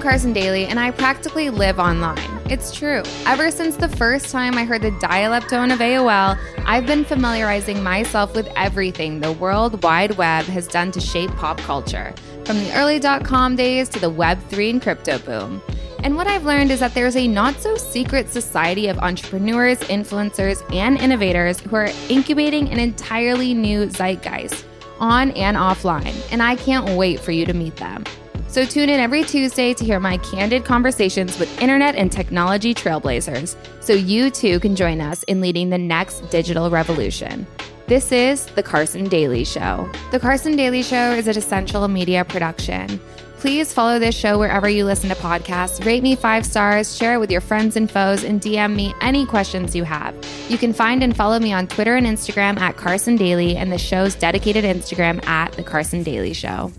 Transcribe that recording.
Carson Daly, and I practically live online. It's true. Ever since the first time I heard the dial up tone of AOL, I've been familiarizing myself with everything the World Wide Web has done to shape pop culture, from the early dot com days to the Web3 and crypto boom. And what I've learned is that there's a not so secret society of entrepreneurs, influencers, and innovators who are incubating an entirely new zeitgeist on and offline. And I can't wait for you to meet them. So tune in every Tuesday to hear my candid conversations with internet and technology trailblazers so you too can join us in leading the next digital revolution. This is The Carson Daly Show. The Carson Daly Show is a essential media production. Please follow this show wherever you listen to podcasts. Rate me five stars, share it with your friends and foes, and DM me any questions you have. You can find and follow me on Twitter and Instagram at Carson Daly and the show's dedicated Instagram at The Carson Daly Show.